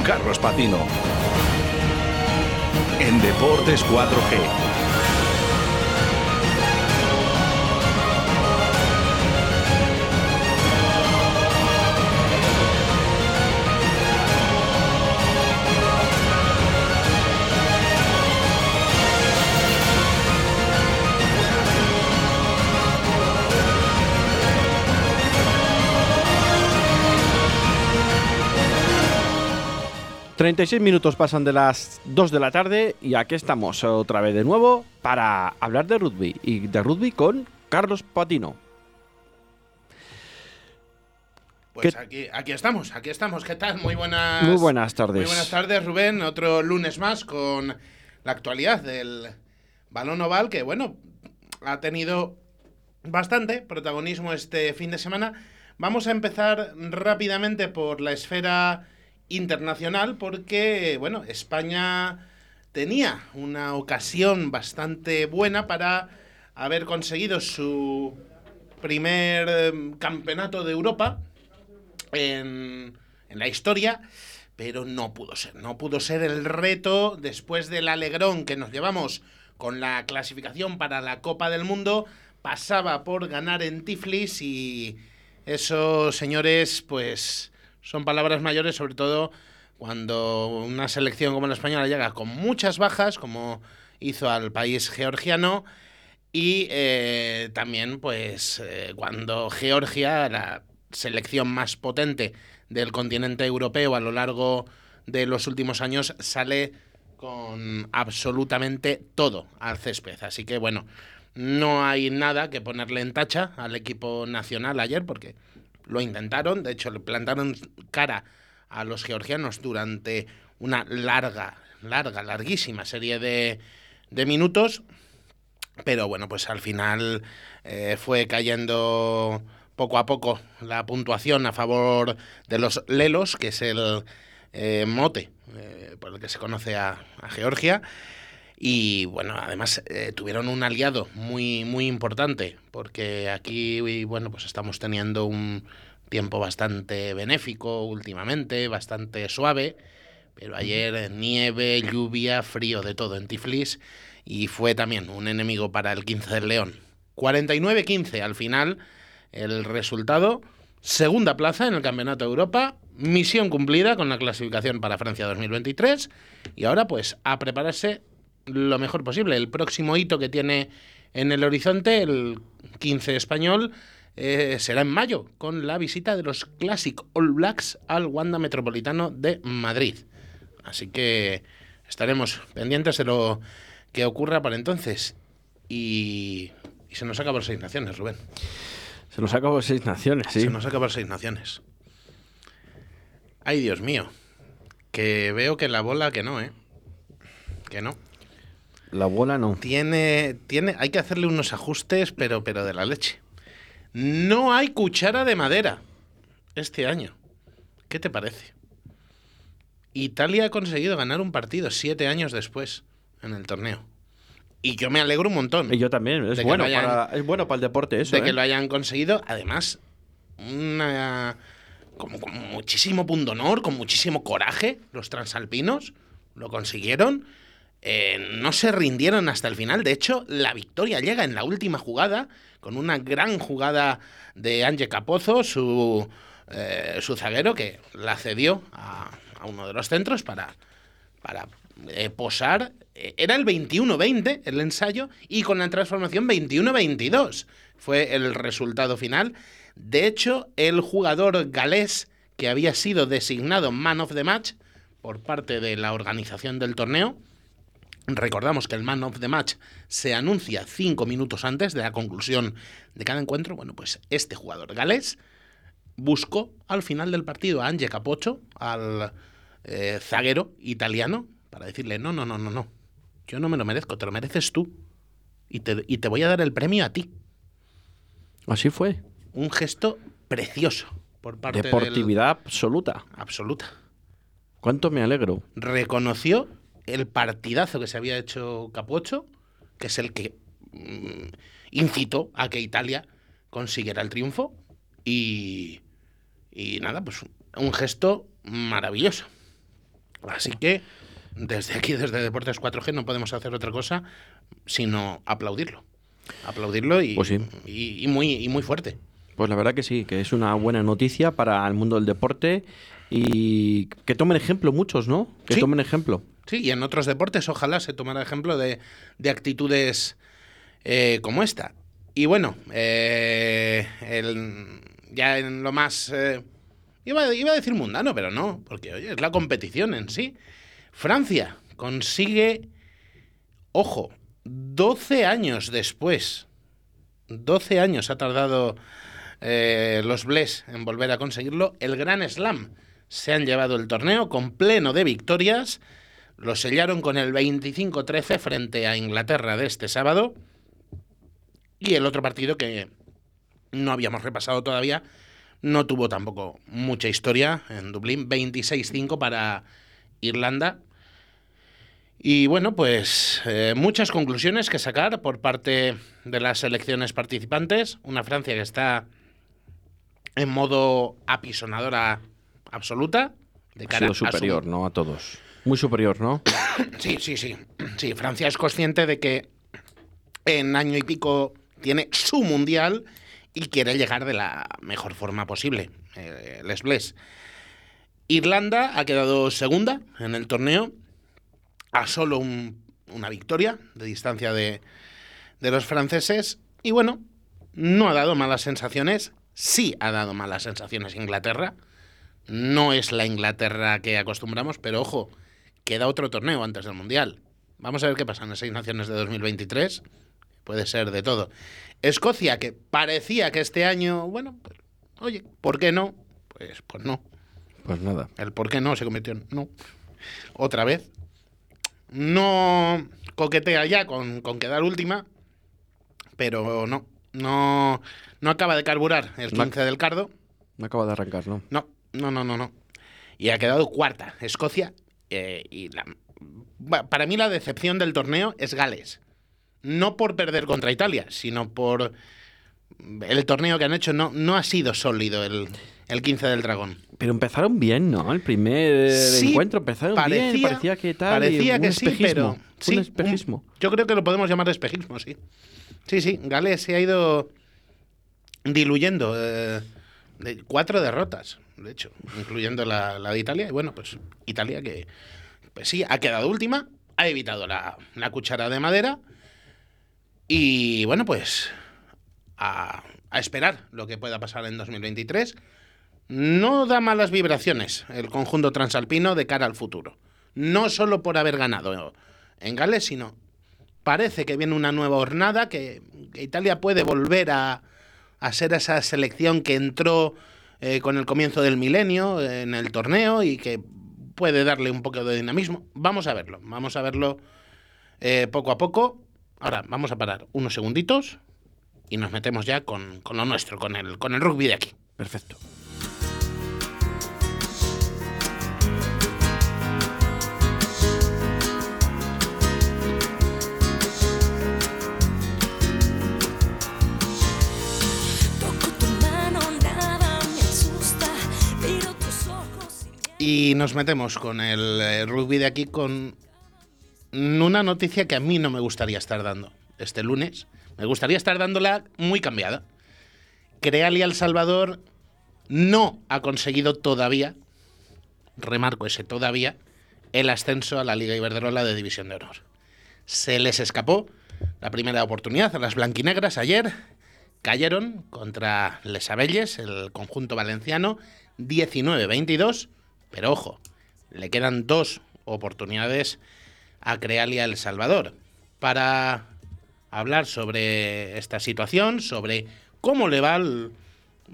Carlos Patino. En Deportes 4G. 36 minutos pasan de las 2 de la tarde y aquí estamos otra vez de nuevo para hablar de rugby y de rugby con Carlos Patino. Pues aquí, aquí estamos, aquí estamos. ¿Qué tal? Muy buenas. Muy buenas tardes. Muy buenas tardes, Rubén. Otro lunes más con la actualidad del balón oval que, bueno, ha tenido bastante protagonismo este fin de semana. Vamos a empezar rápidamente por la esfera internacional porque, bueno, España tenía una ocasión bastante buena para haber conseguido su primer em, campeonato de Europa en, en, la historia, pero no pudo ser. No pudo ser el reto después del alegrón que nos llevamos con la clasificación para la Copa del Mundo. Pasaba por ganar en Tiflis y esos señores, pues son palabras mayores, sobre todo cuando una selección como la española llega con muchas bajas, como hizo al país georgiano, y eh, también, pues, eh, cuando Georgia, la selección más potente del continente europeo a lo largo de los últimos años, sale con absolutamente todo al césped. Así que, bueno, no hay nada que ponerle en tacha al equipo nacional ayer, porque lo intentaron, de hecho le plantaron cara a los georgianos durante una larga, larga, larguísima serie de, de minutos, pero bueno, pues al final eh, fue cayendo poco a poco la puntuación a favor de los Lelos, que es el eh, mote eh, por el que se conoce a, a Georgia. Y bueno, además tuvieron un aliado muy, muy importante, porque aquí, bueno, pues estamos teniendo un, tiempo bastante benéfico últimamente, bastante suave, pero ayer nieve, lluvia, frío de todo en Tiflis y fue también un enemigo para el 15 del León. 49-15 al final el resultado, segunda plaza en el Campeonato de Europa, misión cumplida con la clasificación para Francia 2023 y ahora pues a prepararse lo mejor posible. El próximo hito que tiene en el horizonte, el 15 español, eh, será en mayo, con la visita de los Classic All Blacks al Wanda Metropolitano de Madrid. Así que estaremos pendientes de lo que ocurra para entonces. Y, se nos acaba por seis naciones, Rubén. Se nos acaba por seis naciones, sí. Se nos acaba por seis naciones. Ay, Dios mío. Que veo que la bola que no, ¿eh? Que no. La bola no. Tiene, tiene, hay que hacerle unos ajustes, pero, pero de la leche. No hay cuchara de madera este año. ¿Qué te parece? Italia ha conseguido ganar un partido siete años después en el torneo. Y yo me alegro un montón. Y yo también. Es, bueno, para, es bueno para el deporte eso. De que ¿eh? lo hayan conseguido. Además, una, como, con muchísimo pundonor, con muchísimo coraje, los transalpinos lo consiguieron. Eh, no se rindieron hasta el final. De hecho, la victoria llega en la última jugada con una gran jugada de Ángel Capozo, su, eh, su zaguero, que la cedió a, uno de los centros para, para eh, posar. Era el 21-20 el ensayo y con la transformación 21-22 fue el resultado final. De hecho, el jugador galés que había sido designado Man of the Match por parte de la organización del torneo, Recordamos que el Man of the Match se anuncia cinco minutos antes de la conclusión de cada encuentro. Bueno, pues este jugador galés buscó al final del partido a Ange Capocho, al eh, zaguero italiano, para decirle, no, no, no, no, no, yo no me lo merezco, te lo mereces tú. Y te, y te voy a dar el premio a ti. Así fue. Un gesto precioso por parte Deportividad absoluta. Absoluta. ¿Cuánto me alegro? Reconoció el partidazo que se había hecho Capocho, que es el que mm, incitó a que Italia consiguiera el triunfo. Y, y nada, pues un gesto maravilloso. Así que desde aquí, desde Deportes 4G, no podemos hacer otra cosa sino aplaudirlo. Aplaudirlo y, Pues sí. y, y muy, y muy fuerte. Pues la verdad que sí, que es una buena noticia para el mundo del deporte y que tomen ejemplo muchos, ¿no? Que Sí. tomen ejemplo. Sí, y en otros deportes ojalá se tomara ejemplo de, de actitudes eh, como esta. Y bueno, eh, el- ya en lo más... eh, iba, iba a decir mundano, pero no, porque oye, es la competición en sí. Francia consigue, ojo, 12 años después, 12 años ha tardado los Bles en volver a conseguirlo, el Gran Slam. Se han llevado el torneo con pleno de victorias. Lo sellaron con el 25-13 frente a Inglaterra de este sábado. Y el otro partido que no habíamos repasado todavía no tuvo tampoco mucha historia en Dublín. 26-5 para Irlanda. Y bueno, pues eh, muchas conclusiones que sacar por parte de las selecciones participantes. Una Francia que está en modo apisonadora absoluta. De Ha cara sido a su- superior, ¿no? A todos. Muy superior, ¿no? Sí, sí, sí. Sí, Francia es consciente de que en año y pico tiene su mundial y quiere llegar de la mejor forma posible. Eh, les bless. Irlanda ha quedado segunda en el torneo a solo un- una victoria de distancia de, de los franceses. Y bueno, no ha dado malas sensaciones. Sí ha dado malas sensaciones Inglaterra. No es la Inglaterra que acostumbramos, pero ojo, queda otro torneo antes del Mundial. Vamos a ver qué pasa en las seis naciones de 2023. Puede ser de todo. Escocia, que parecía que este año, bueno, pues, oye, ¿por qué no? Pues, pues no. Pues nada. El por qué no se convirtió en no. Otra vez. No coquetea ya con, con quedar última, pero no. No, no acaba de carburar el No. 15 del Cardo. No acaba de arrancar, ¿no? No, no, no, no, no. Y ha quedado cuarta Escocia. Eh, y la- para mí la decepción del torneo es Gales. No por perder contra Italia, sino por el torneo que han hecho. No, no ha sido sólido el, el 15 del Dragón. Pero empezaron bien, ¿no? El primer Sí, encuentro empezaron bien, parecía que tal. Parecía un que sí, pero. un sí, un- espejismo. yo creo que lo podemos llamar espejismo, sí. Sí, sí. Gales se ha ido diluyendo. eh, cuatro derrotas, de hecho, incluyendo la, la de Italia. Y bueno, pues Italia que, pues sí, ha quedado última, ha evitado la, la cuchara de madera. Y bueno, pues a, esperar lo que pueda pasar en 2023. No da malas vibraciones el conjunto transalpino de cara al futuro. No solo por haber ganado en Gales, sino parece que viene una nueva hornada, que, que Italia puede volver a, a ser esa selección que entró eh, con el comienzo del milenio en el torneo y que puede darle un poco de dinamismo. Vamos a verlo, vamos a verlo eh, poco a poco. Ahora vamos a parar unos segunditos y nos metemos ya con, con lo nuestro, con el, con el rugby de aquí. Perfecto. Y nos metemos con el eh, rugby de aquí con una noticia que a mí no me gustaría estar dando este lunes. Me gustaría estar dándola muy cambiada. Crealia El Salvador no ha conseguido todavía, remarco ese todavía, el ascenso a la Liga Iberdrola de División de Honor. Se les escapó la primera oportunidad a las blanquinegras ayer. Cayeron contra Les Abelles, el conjunto valenciano, 19-22. Pero ojo, le quedan dos oportunidades a Crealia El Salvador para hablar sobre esta situación, sobre cómo le va al,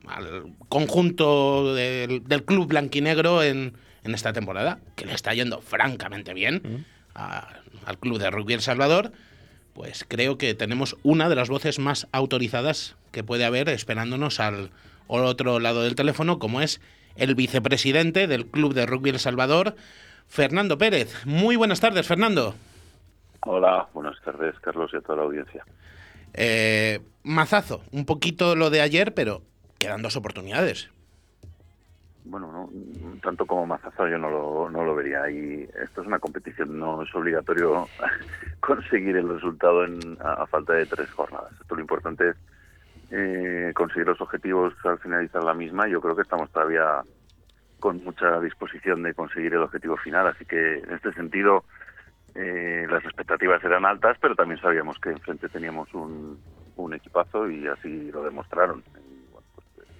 al conjunto del, del club blanquinegro en, en esta temporada, que le está yendo francamente bien a- al club de rugby El Salvador, pues creo que tenemos una de las voces más autorizadas que puede haber esperándonos al otro lado del teléfono, como es el vicepresidente del club de rugby El Salvador, Fernando Pérez. Muy buenas tardes, Fernando. Hola, buenas tardes, Carlos, y a toda la audiencia. Eh, mazazo, un poquito lo de ayer, pero quedan dos oportunidades. bueno, no, tanto como Mazazo yo no lo, no lo vería. Y esto es una competición, no es obligatorio conseguir el resultado en, a, a falta de tres jornadas. Esto lo importante es eh, conseguir los objetivos al finalizar la misma. Yo creo que estamos todavía con mucha disposición de conseguir el objetivo final. Así que en este sentido eh, las expectativas eran altas, pero también sabíamos que enfrente teníamos un, equipazo y así lo demostraron. Y, bueno, pues, eh,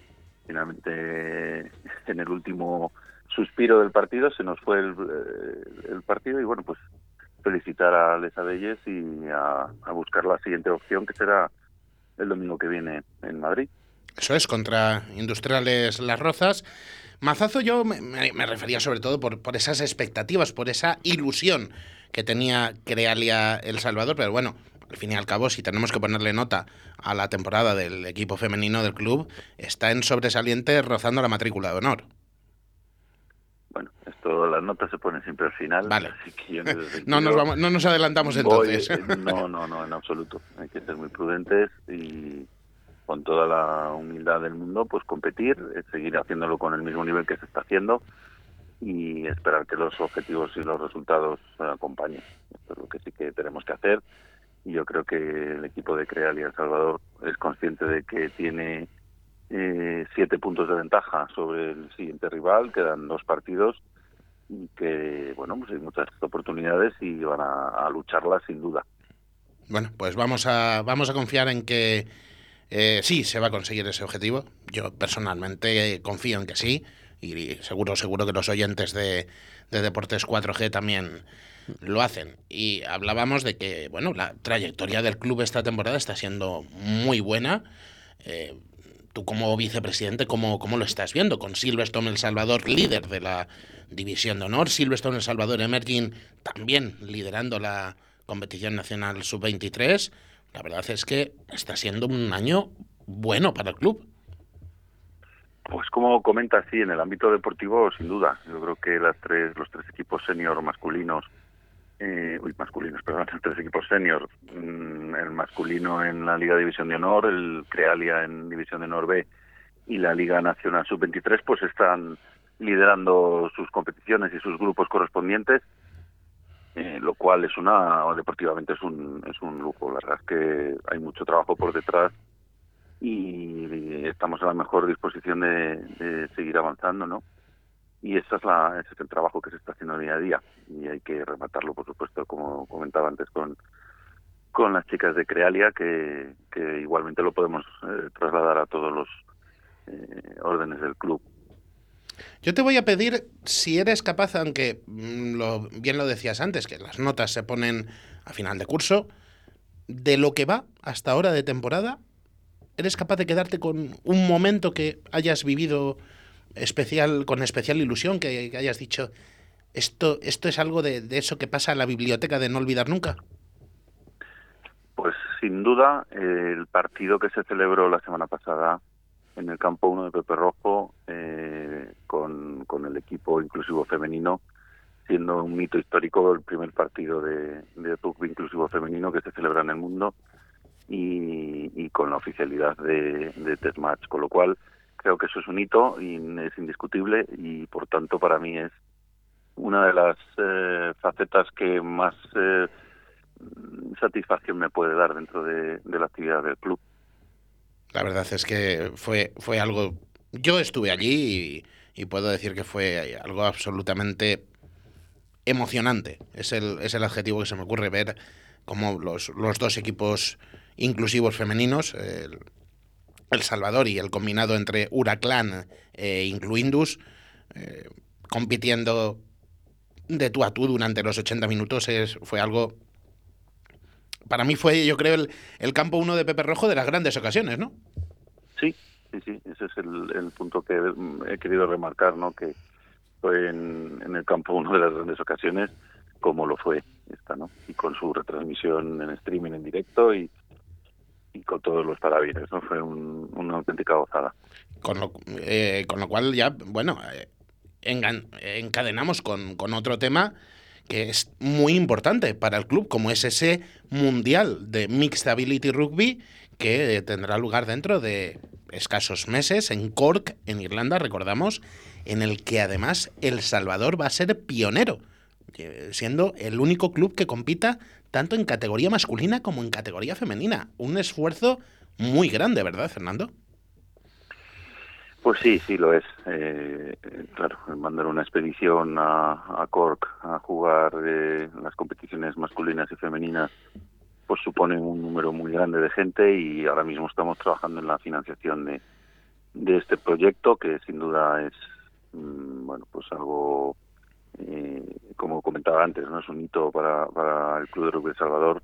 finalmente, en el último suspiro del partido se nos fue el, eh, el partido y bueno, pues felicitar a Les Abelles y a buscar la siguiente opción que será el domingo que viene en Madrid. Eso es, contra Industriales Las Rozas. Mazazo yo me, refería sobre todo por, por esas expectativas, por esa ilusión que tenía Crealia El Salvador, pero bueno, al fin y al cabo, si tenemos que ponerle nota a la temporada del equipo femenino del club, está en sobresaliente rozando la matrícula de honor. Bueno, esto, las notas se ponen siempre al final. Vale. Así que yo No nos, vamos, no nos adelantamos entonces. eh, no, no, no, en absoluto. Hay que ser muy prudentes y con toda la humildad del mundo, pues competir, eh, seguir haciéndolo con el mismo nivel que se está haciendo y esperar que los objetivos y los resultados acompañen. Esto es lo que sí que tenemos que hacer y yo creo que el equipo de Creal y El Salvador es consciente de que tiene eh, siete puntos de ventaja sobre el siguiente rival, quedan dos partidos que, bueno, pues hay muchas oportunidades y van a, a lucharlas sin duda. Bueno, pues vamos a, vamos a confiar en que eh, sí se va a conseguir ese objetivo. Yo personalmente confío en que sí. Y seguro, seguro que los oyentes de, de Deportes 4G también lo hacen. Y hablábamos de que, bueno, la trayectoria del club esta temporada está siendo muy buena. Eh, tú como vicepresidente, ¿cómo, ¿cómo lo estás viendo? Con Silverstone El Salvador, líder de la División de Honor, Silverstone El Salvador Emerging también liderando la competición nacional sub-23. La verdad es que está siendo un año bueno para el club. Pues como comenta, sí, en el ámbito deportivo, sin duda. Yo creo que las tres, los tres equipos senior masculinos, uy, masculinos, perdón, tres equipos senior, mm, el masculino en la Liga División de Honor, el Crealia en División de Honor B y la Liga Nacional Sub-23, pues están liderando sus competiciones y sus grupos correspondientes, eh, lo cual es una, deportivamente es un, es un lujo. La verdad es que hay mucho trabajo por detrás y estamos a la mejor disposición de seguir avanzando, ¿no? Y esa es la, ese es el trabajo que se está haciendo día a día y hay que rematarlo, por supuesto, como comentaba antes con con las chicas de Crealia, que, igualmente lo podemos eh, trasladar a todos los eh, órdenes del club. Yo te voy a pedir si eres capaz, aunque mm, lo, bien lo decías antes, que las notas se ponen a final de curso, de lo que va hasta ahora de temporada, ¿eres capaz de quedarte con un momento que hayas vivido especial, con especial ilusión, que, hayas dicho, esto, esto es algo de, de eso que pasa en la biblioteca de no olvidar nunca? Pues sin duda, el partido que se celebró la semana pasada en el campo 1 de Pepe Rojo, eh, con, con el equipo inclusivo femenino, siendo un mito histórico el primer partido de, de inclusivo femenino que se celebra en el mundo y, y con la oficialidad de, de Test Match, con lo cual creo que eso es un hito y es indiscutible y por tanto para mí es una de las eh, facetas que más eh, satisfacción me puede dar dentro de, la actividad del club. La verdad es que fue, fue algo... Yo estuve allí y, puedo decir que fue algo absolutamente emocionante. Es el, es el adjetivo que se me ocurre ver cómo los, los dos equipos inclusivos femeninos, el Salvador y el combinado entre Huracán e Incluindus, eh, compitiendo de tú a tú durante los 80 minutos, es, fue algo... Para mí fue, yo creo, el, el campo uno de Pepe Rojo de las grandes ocasiones, ¿no? Sí, sí, sí, ese es el, el punto que he querido remarcar, ¿no? Que fue en, en el campo uno de las grandes ocasiones, como lo fue esta, ¿no? Y con su retransmisión en streaming en directo y, y con todos los parabienes, ¿no? Fue un, una auténtica gozada. Con lo, eh, con lo cual ya, bueno, eh, encadenamos con, con otro tema que es muy importante para el club, como es ese Mundial de Mixed Ability Rugby que tendrá lugar dentro de escasos meses en Cork, en Irlanda, recordamos, en el que además El Salvador va a ser pionero, eh, siendo el único club que compita tanto en categoría masculina como en categoría femenina. Un esfuerzo muy grande, ¿verdad, Fernando? Pues sí, sí lo es. Eh, claro, mandar una expedición a, a Cork a jugar eh, las competiciones masculinas y femeninas pues supone un número muy grande de gente y ahora mismo estamos trabajando en la financiación de, de este proyecto que sin duda es mm, bueno pues algo eh, como comentaba antes no es un hito para, para el club de rugby El Salvador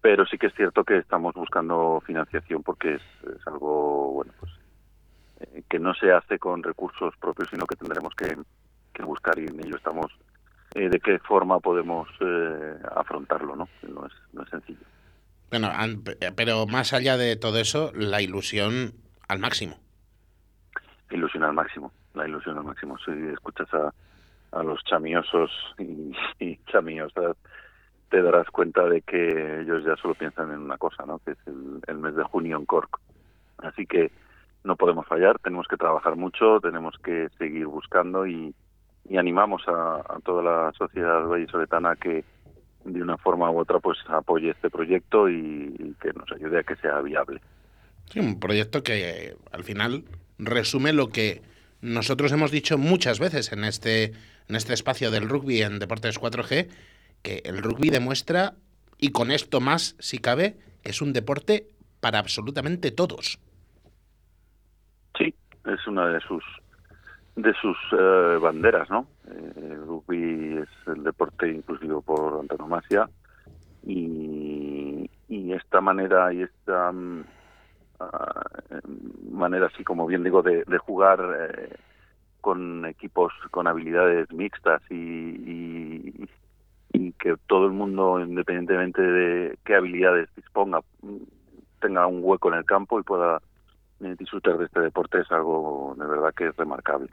pero sí que es cierto que estamos buscando financiación porque es, es algo bueno pues eh, que no se hace con recursos propios sino que tendremos que, que buscar y en ello estamos eh, de qué forma podemos eh, afrontarlo no no es no es sencillo Bueno, pero más allá de todo eso, la ilusión al máximo. ilusión al máximo, la ilusión al máximo. Si escuchas a, a los chamiosos y, y chamiosas, te darás cuenta de que ellos ya solo piensan en una cosa, ¿no? Que es el, el mes de junio en Cork. Así que no podemos fallar, tenemos que trabajar mucho, tenemos que seguir buscando y, animamos a, toda la sociedad vallisoletana que de una forma u otra pues apoye este proyecto y, y que nos ayude a que sea viable. Sí, un proyecto que al final resume lo que nosotros hemos dicho muchas veces en este, en este espacio del rugby en Deportes 4G, que el rugby demuestra, y con esto más si cabe, que es un deporte para absolutamente todos. Sí, es una de sus de sus eh, banderas, ¿no? Eh, el rugby es el deporte inclusivo por antonomasia y, y esta manera y esta ah, manera así como bien digo de, jugar con equipos con habilidades mixtas y, que todo el mundo independientemente de qué habilidades disponga tenga un hueco en el campo y pueda eh, disfrutar de este deporte es algo de verdad que es remarcable.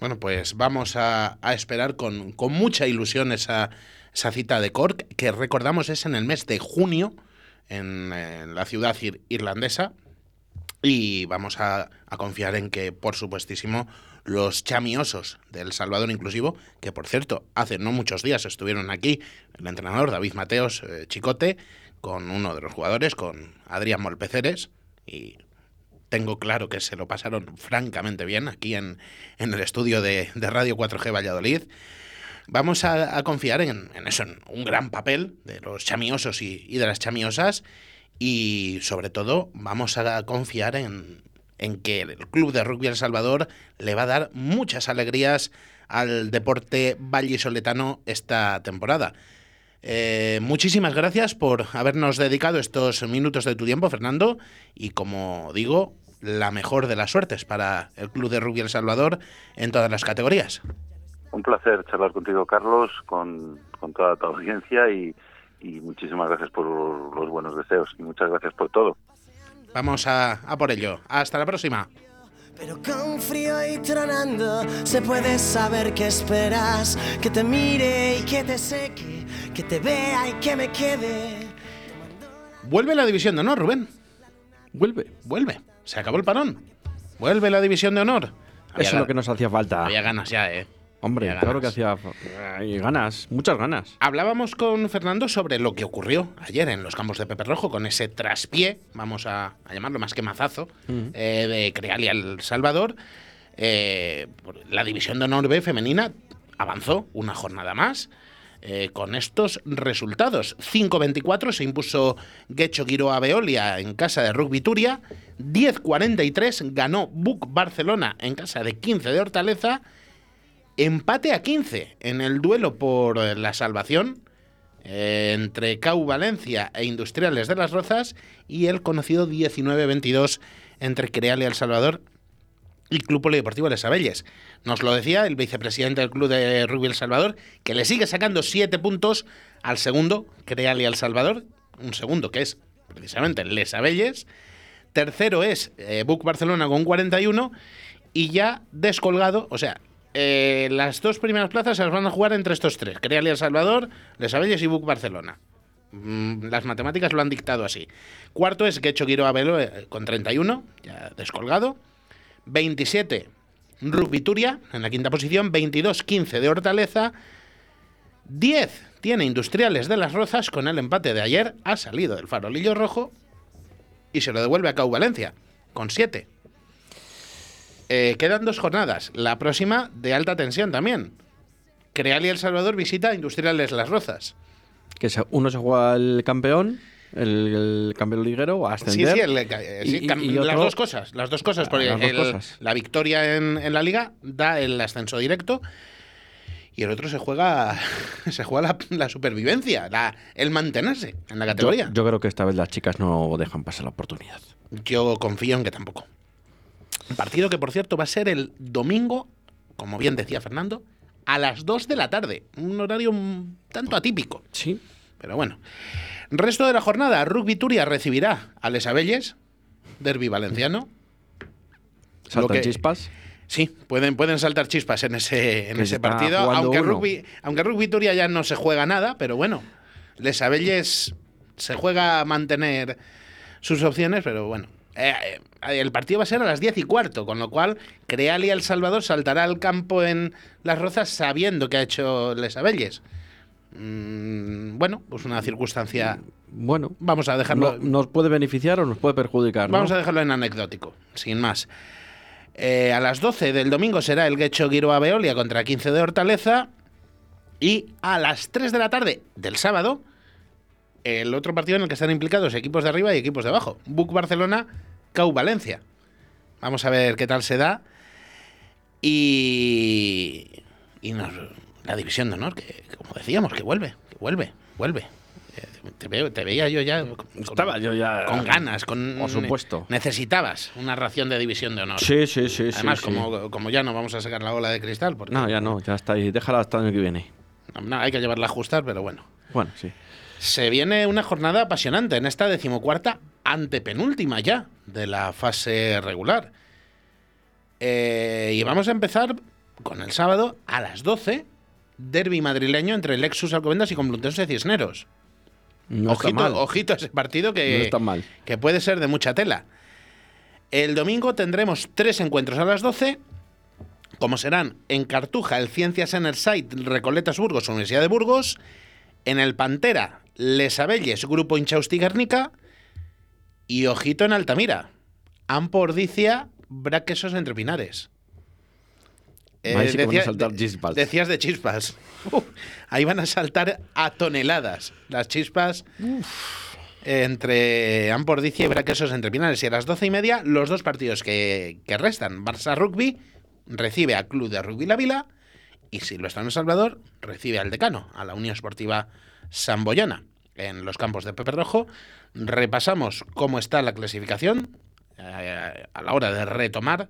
Bueno, pues vamos a, esperar con, con mucha ilusión esa, esa cita de Cork, que recordamos es en el mes de junio en, la ciudad ir- irlandesa. Y vamos a, confiar en que, por supuestísimo, los chamiosos del Salvador Inclusivo, que por cierto, hace no muchos días estuvieron aquí, el entrenador David Mateos eh, Chicote, con uno de los jugadores, con Adrián Molpeceres, y tengo claro que se lo pasaron francamente bien aquí en, en el estudio de, Radio 4G Valladolid. Vamos a, confiar en, en eso, en un gran papel de los chamiosos y, y de las chamiosas y sobre todo vamos a confiar en, en que el Club de Rugby El Salvador le va a dar muchas alegrías al deporte vallisoletano esta temporada. Eh, muchísimas gracias por habernos dedicado estos minutos de tu tiempo, Fernando. Y como digo, la mejor de las suertes para el Club de Rugby El Salvador en todas las categorías. Un placer charlar contigo, Carlos, con, con toda tu audiencia y, y muchísimas gracias por los buenos deseos y muchas gracias por todo. Vamos a, a por ello. Hasta la próxima. Pero con frío y tronando se puede saber qué esperas, que te mire y que te seque, que te vea y que me quede. Vuelve la división de honor, Rubén. Vuelve. Vuelve. Se acabó el parón. Vuelve la división de honor. Había Eso es lo que nos hacía falta. Había ganas ya, ¿eh? Hombre, claro que hacía. Ganas, muchas ganas. Hablábamos con Fernando sobre lo que ocurrió ayer en los campos de Pepe Rojo con ese traspié, vamos a, a llamarlo más que mazazo, eh, de Crealia El Salvador. Eh, la división de honor B femenina avanzó una jornada más. eh, con estos resultados, 5-24 se impuso Guecho Giroa Veolia en casa de Rugby Turia, 10-43 ganó Buc Barcelona en casa de 15 de Hortaleza, empate a 15 en el duelo por la salvación eh, entre CAU Valencia e Industriales de las Rozas y el conocido 19-22 entre Creal y El Salvador y Club Polideportivo Les Abelles. Nos lo decía el vicepresidente del Club de Rugby El Salvador, que le sigue sacando 7 puntos al segundo, Creal y El Salvador, un segundo que es precisamente Les Abelles. Tercero es eh, Buc Barcelona con 41 y ya descolgado, o sea, eh, las dos primeras plazas se las van a jugar entre estos tres, Creal El Salvador, Les Abelles y Buc Barcelona. Mm, Las matemáticas lo han dictado así. Cuarto es Quecho Guiro Abelo eh, con 31, ya descolgado. 27, Rugby Turia en la quinta posición, 22-15 de Hortaleza, 10 tiene Industriales de las Rozas con el empate de ayer, ha salido del farolillo rojo y se lo devuelve a Cau Valencia con 7. Eh, quedan dos jornadas, la próxima de alta tensión también. Creal y El Salvador visita a Industriales Las Rozas. Que uno se juega el campeón, el, el campeón liguero, a Sí, ascender. sí, el- eh, sí, Y- y- cam- y las dos cosas, las dos cosas, Ah, porque las dos el- cosas. la victoria en, en la liga da el ascenso directo y el otro se juega se juega la, la supervivencia, la- el mantenerse en la Yo, categoría. yo creo que esta vez las chicas no dejan pasar la oportunidad. Yo confío en que tampoco. Un partido que, por cierto, va a ser el domingo, como bien decía Fernando, a las 2 de la tarde. Un horario un tanto atípico. Sí. Pero bueno. Resto de la jornada, Rugby Turia recibirá a Les Abelles, derby valenciano. Saltan que- chispas. Sí, pueden, pueden saltar chispas en ese, en ese partido, aunque uno. rugby, aunque rugby Turia ya no se juega nada, pero bueno, Les Abelles se juega a mantener sus opciones, pero bueno. Eh, eh, el partido va a ser a las 10 y cuarto, con lo cual Creal y El Salvador saltará al campo en Las Rozas sabiendo que ha hecho Les Abelles. Mm, bueno, pues una circunstancia. Bueno, Vamos a dejarlo. no- nos puede beneficiar o nos puede perjudicar. ¿no? Vamos a dejarlo en anecdótico, sin más. Eh, a las 12 del domingo será el Guecho Giroa Veolia contra 15 de Hortaleza. Y a las 3 de la tarde del sábado, el otro partido en el que están implicados equipos de arriba y equipos de abajo. Buc Barcelona, Cau Valencia. Vamos a ver qué tal se da. Y. Y nos- la división de honor, que como decíamos, que vuelve, que vuelve, vuelve. Eh, Te, veo- te veía yo ya. con- Estaba yo ya. con ganas, con Por supuesto. Necesitabas una ración de división de honor. Sí, sí, sí. Además, sí, sí. Como, como ya no vamos a sacar la bola de cristal, porque No, ya no, ya está ahí. Déjala hasta el año que viene. no, hay que llevarla a ajustar, pero bueno. Bueno, sí. Se viene una jornada apasionante en esta decimocuarta antepenúltima ya de la fase regular. Eh, y vamos a empezar con el sábado a las 12, derby madrileño entre Lexus Alcobendas y Complutense Cisneros. No ojito, está mal. ojito a ese partido que, No está mal. que puede ser de mucha tela. El domingo tendremos tres encuentros a las 12, como serán en Cartuja, el Ciencias Enerside, Recoletas Burgos, Universidad de Burgos, en el Pantera, Les Abelles, Grupo Inchausti Guernica, y ojito en Altamira, Ampo Ordicia, Braquesos Entre Pinares. Eh, que van a saltar chispas. Decías de chispas. Uf, ahí van a saltar a toneladas las chispas entre Ampordicia y Braquesos entre Pinares. Y a las doce y media, los dos partidos que, que restan. Barça Rugby recibe al Club de Rugby La Vila y Silvestre en El Salvador recibe al Decano, a la Unión Esportiva Samboyana. En los campos de Pepe Rojo repasamos cómo está la clasificación eh, a la hora de retomar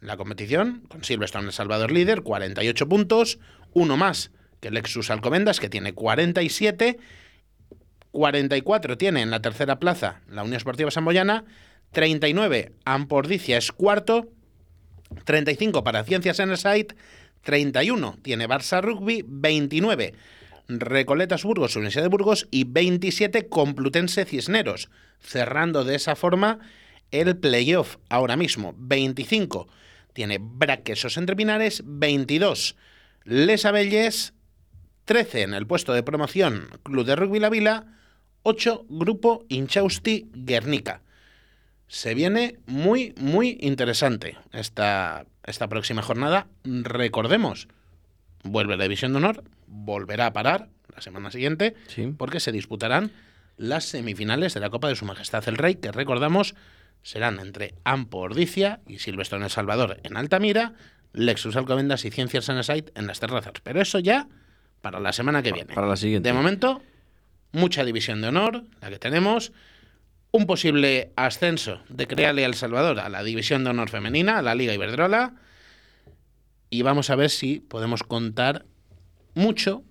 la competición, con Silverstone El Salvador líder, 48 puntos, uno más que Lexus Alcobendas, que tiene 47, 44 tiene en la tercera plaza la Unión Esportiva Samboyana, 39 Ampordicia es cuarto, 35 para Ciencias Enerside, 31 tiene Barça Rugby, 29 Recoletas Burgos, Universidad de Burgos y 27 Complutense Cisneros, cerrando de esa forma el playoff ahora mismo. 25 tiene Braquesos Entre Pinares, 22 Les Abelles, 13 en el puesto de promoción Club de Rugby La Vila, 8 Grupo Inchausti Guernica. Se viene muy, muy interesante esta, esta próxima jornada. Recordemos, vuelve la División de Honor, volverá a parar la semana siguiente, Sí. porque se disputarán las semifinales de la Copa de Su Majestad el Rey, que recordamos serán entre Ampo Ordicia y Silvestre en El Salvador en Altamira, Lexus Alcobendas y Ciencias Sanasite en las terrazas. Pero eso ya para la semana que viene. Para la siguiente. De momento, mucha división de honor, la que tenemos. Un posible ascenso de Creale El Salvador a la división de honor femenina, a la Liga Iberdrola. Y vamos a ver si podemos contar mucho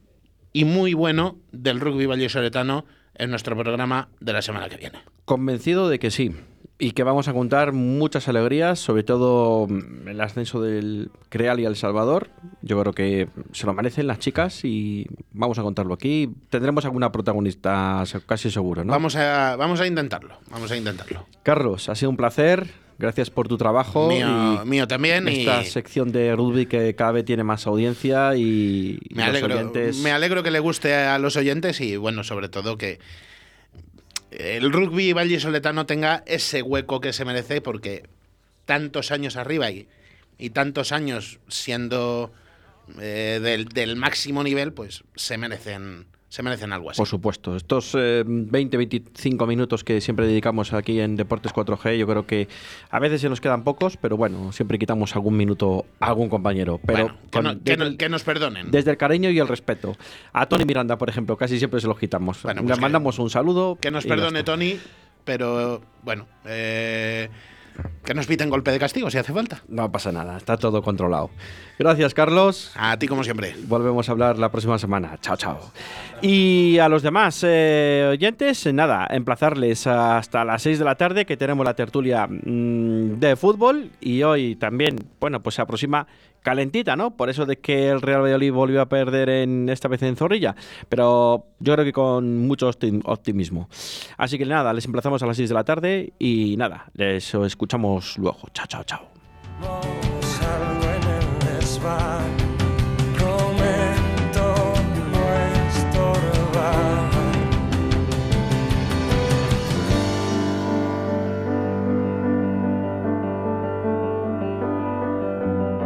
y muy bueno del rugby vallesoletano en nuestro programa de la semana que viene. Convencido de que sí. Y que vamos a contar muchas alegrías, sobre todo mm, el ascenso del Creal y El Salvador. Yo creo que se lo merecen las chicas y vamos a contarlo aquí. Tendremos alguna protagonista casi seguro, ¿no? Vamos, a, vamos a intentarlo, vamos a intentarlo. Carlos, ha sido un placer. Gracias por tu trabajo. Mío, y mío también. Y Esta sección de rugby que cada vez tiene más audiencia y me los alegro, oyentes- me alegro que le guste a los oyentes y, bueno, sobre todo que el rugby vallisoletano tenga ese hueco que se merece porque tantos años arriba y, y tantos años siendo eh, del, del máximo nivel, pues se merecen, se merecen algo así. Por supuesto, estos 20-25 minutos que siempre dedicamos aquí en Deportes 4G, yo creo que a veces se nos quedan pocos, pero bueno, siempre quitamos algún minuto a algún compañero. Pero Bueno, que, con- no- que desde, no- el, que nos perdonen. desde el cariño y el respeto. A Tony Miranda, por ejemplo, casi siempre se los quitamos. Bueno, Le pues mandamos un saludo. Que nos perdone. Tony, pero bueno, eh, que nos piten golpe de castigo si hace falta. No pasa nada, está todo controlado. Gracias, Carlos. A ti como siempre. Volvemos a hablar la próxima semana. Chao, chao. Y a los demás eh, oyentes, nada, emplazarles hasta las 6 de la tarde que tenemos la tertulia mm, de fútbol y hoy también, bueno, pues se aproxima calentita, ¿no? Por eso de que el Real Valladolid volvió a perder en esta vez en Zorrilla, pero yo creo que con mucho optim- optimismo. Así que nada, les emplazamos a las 6 de la tarde y nada, les escuchamos luego. Chao, chao, chao.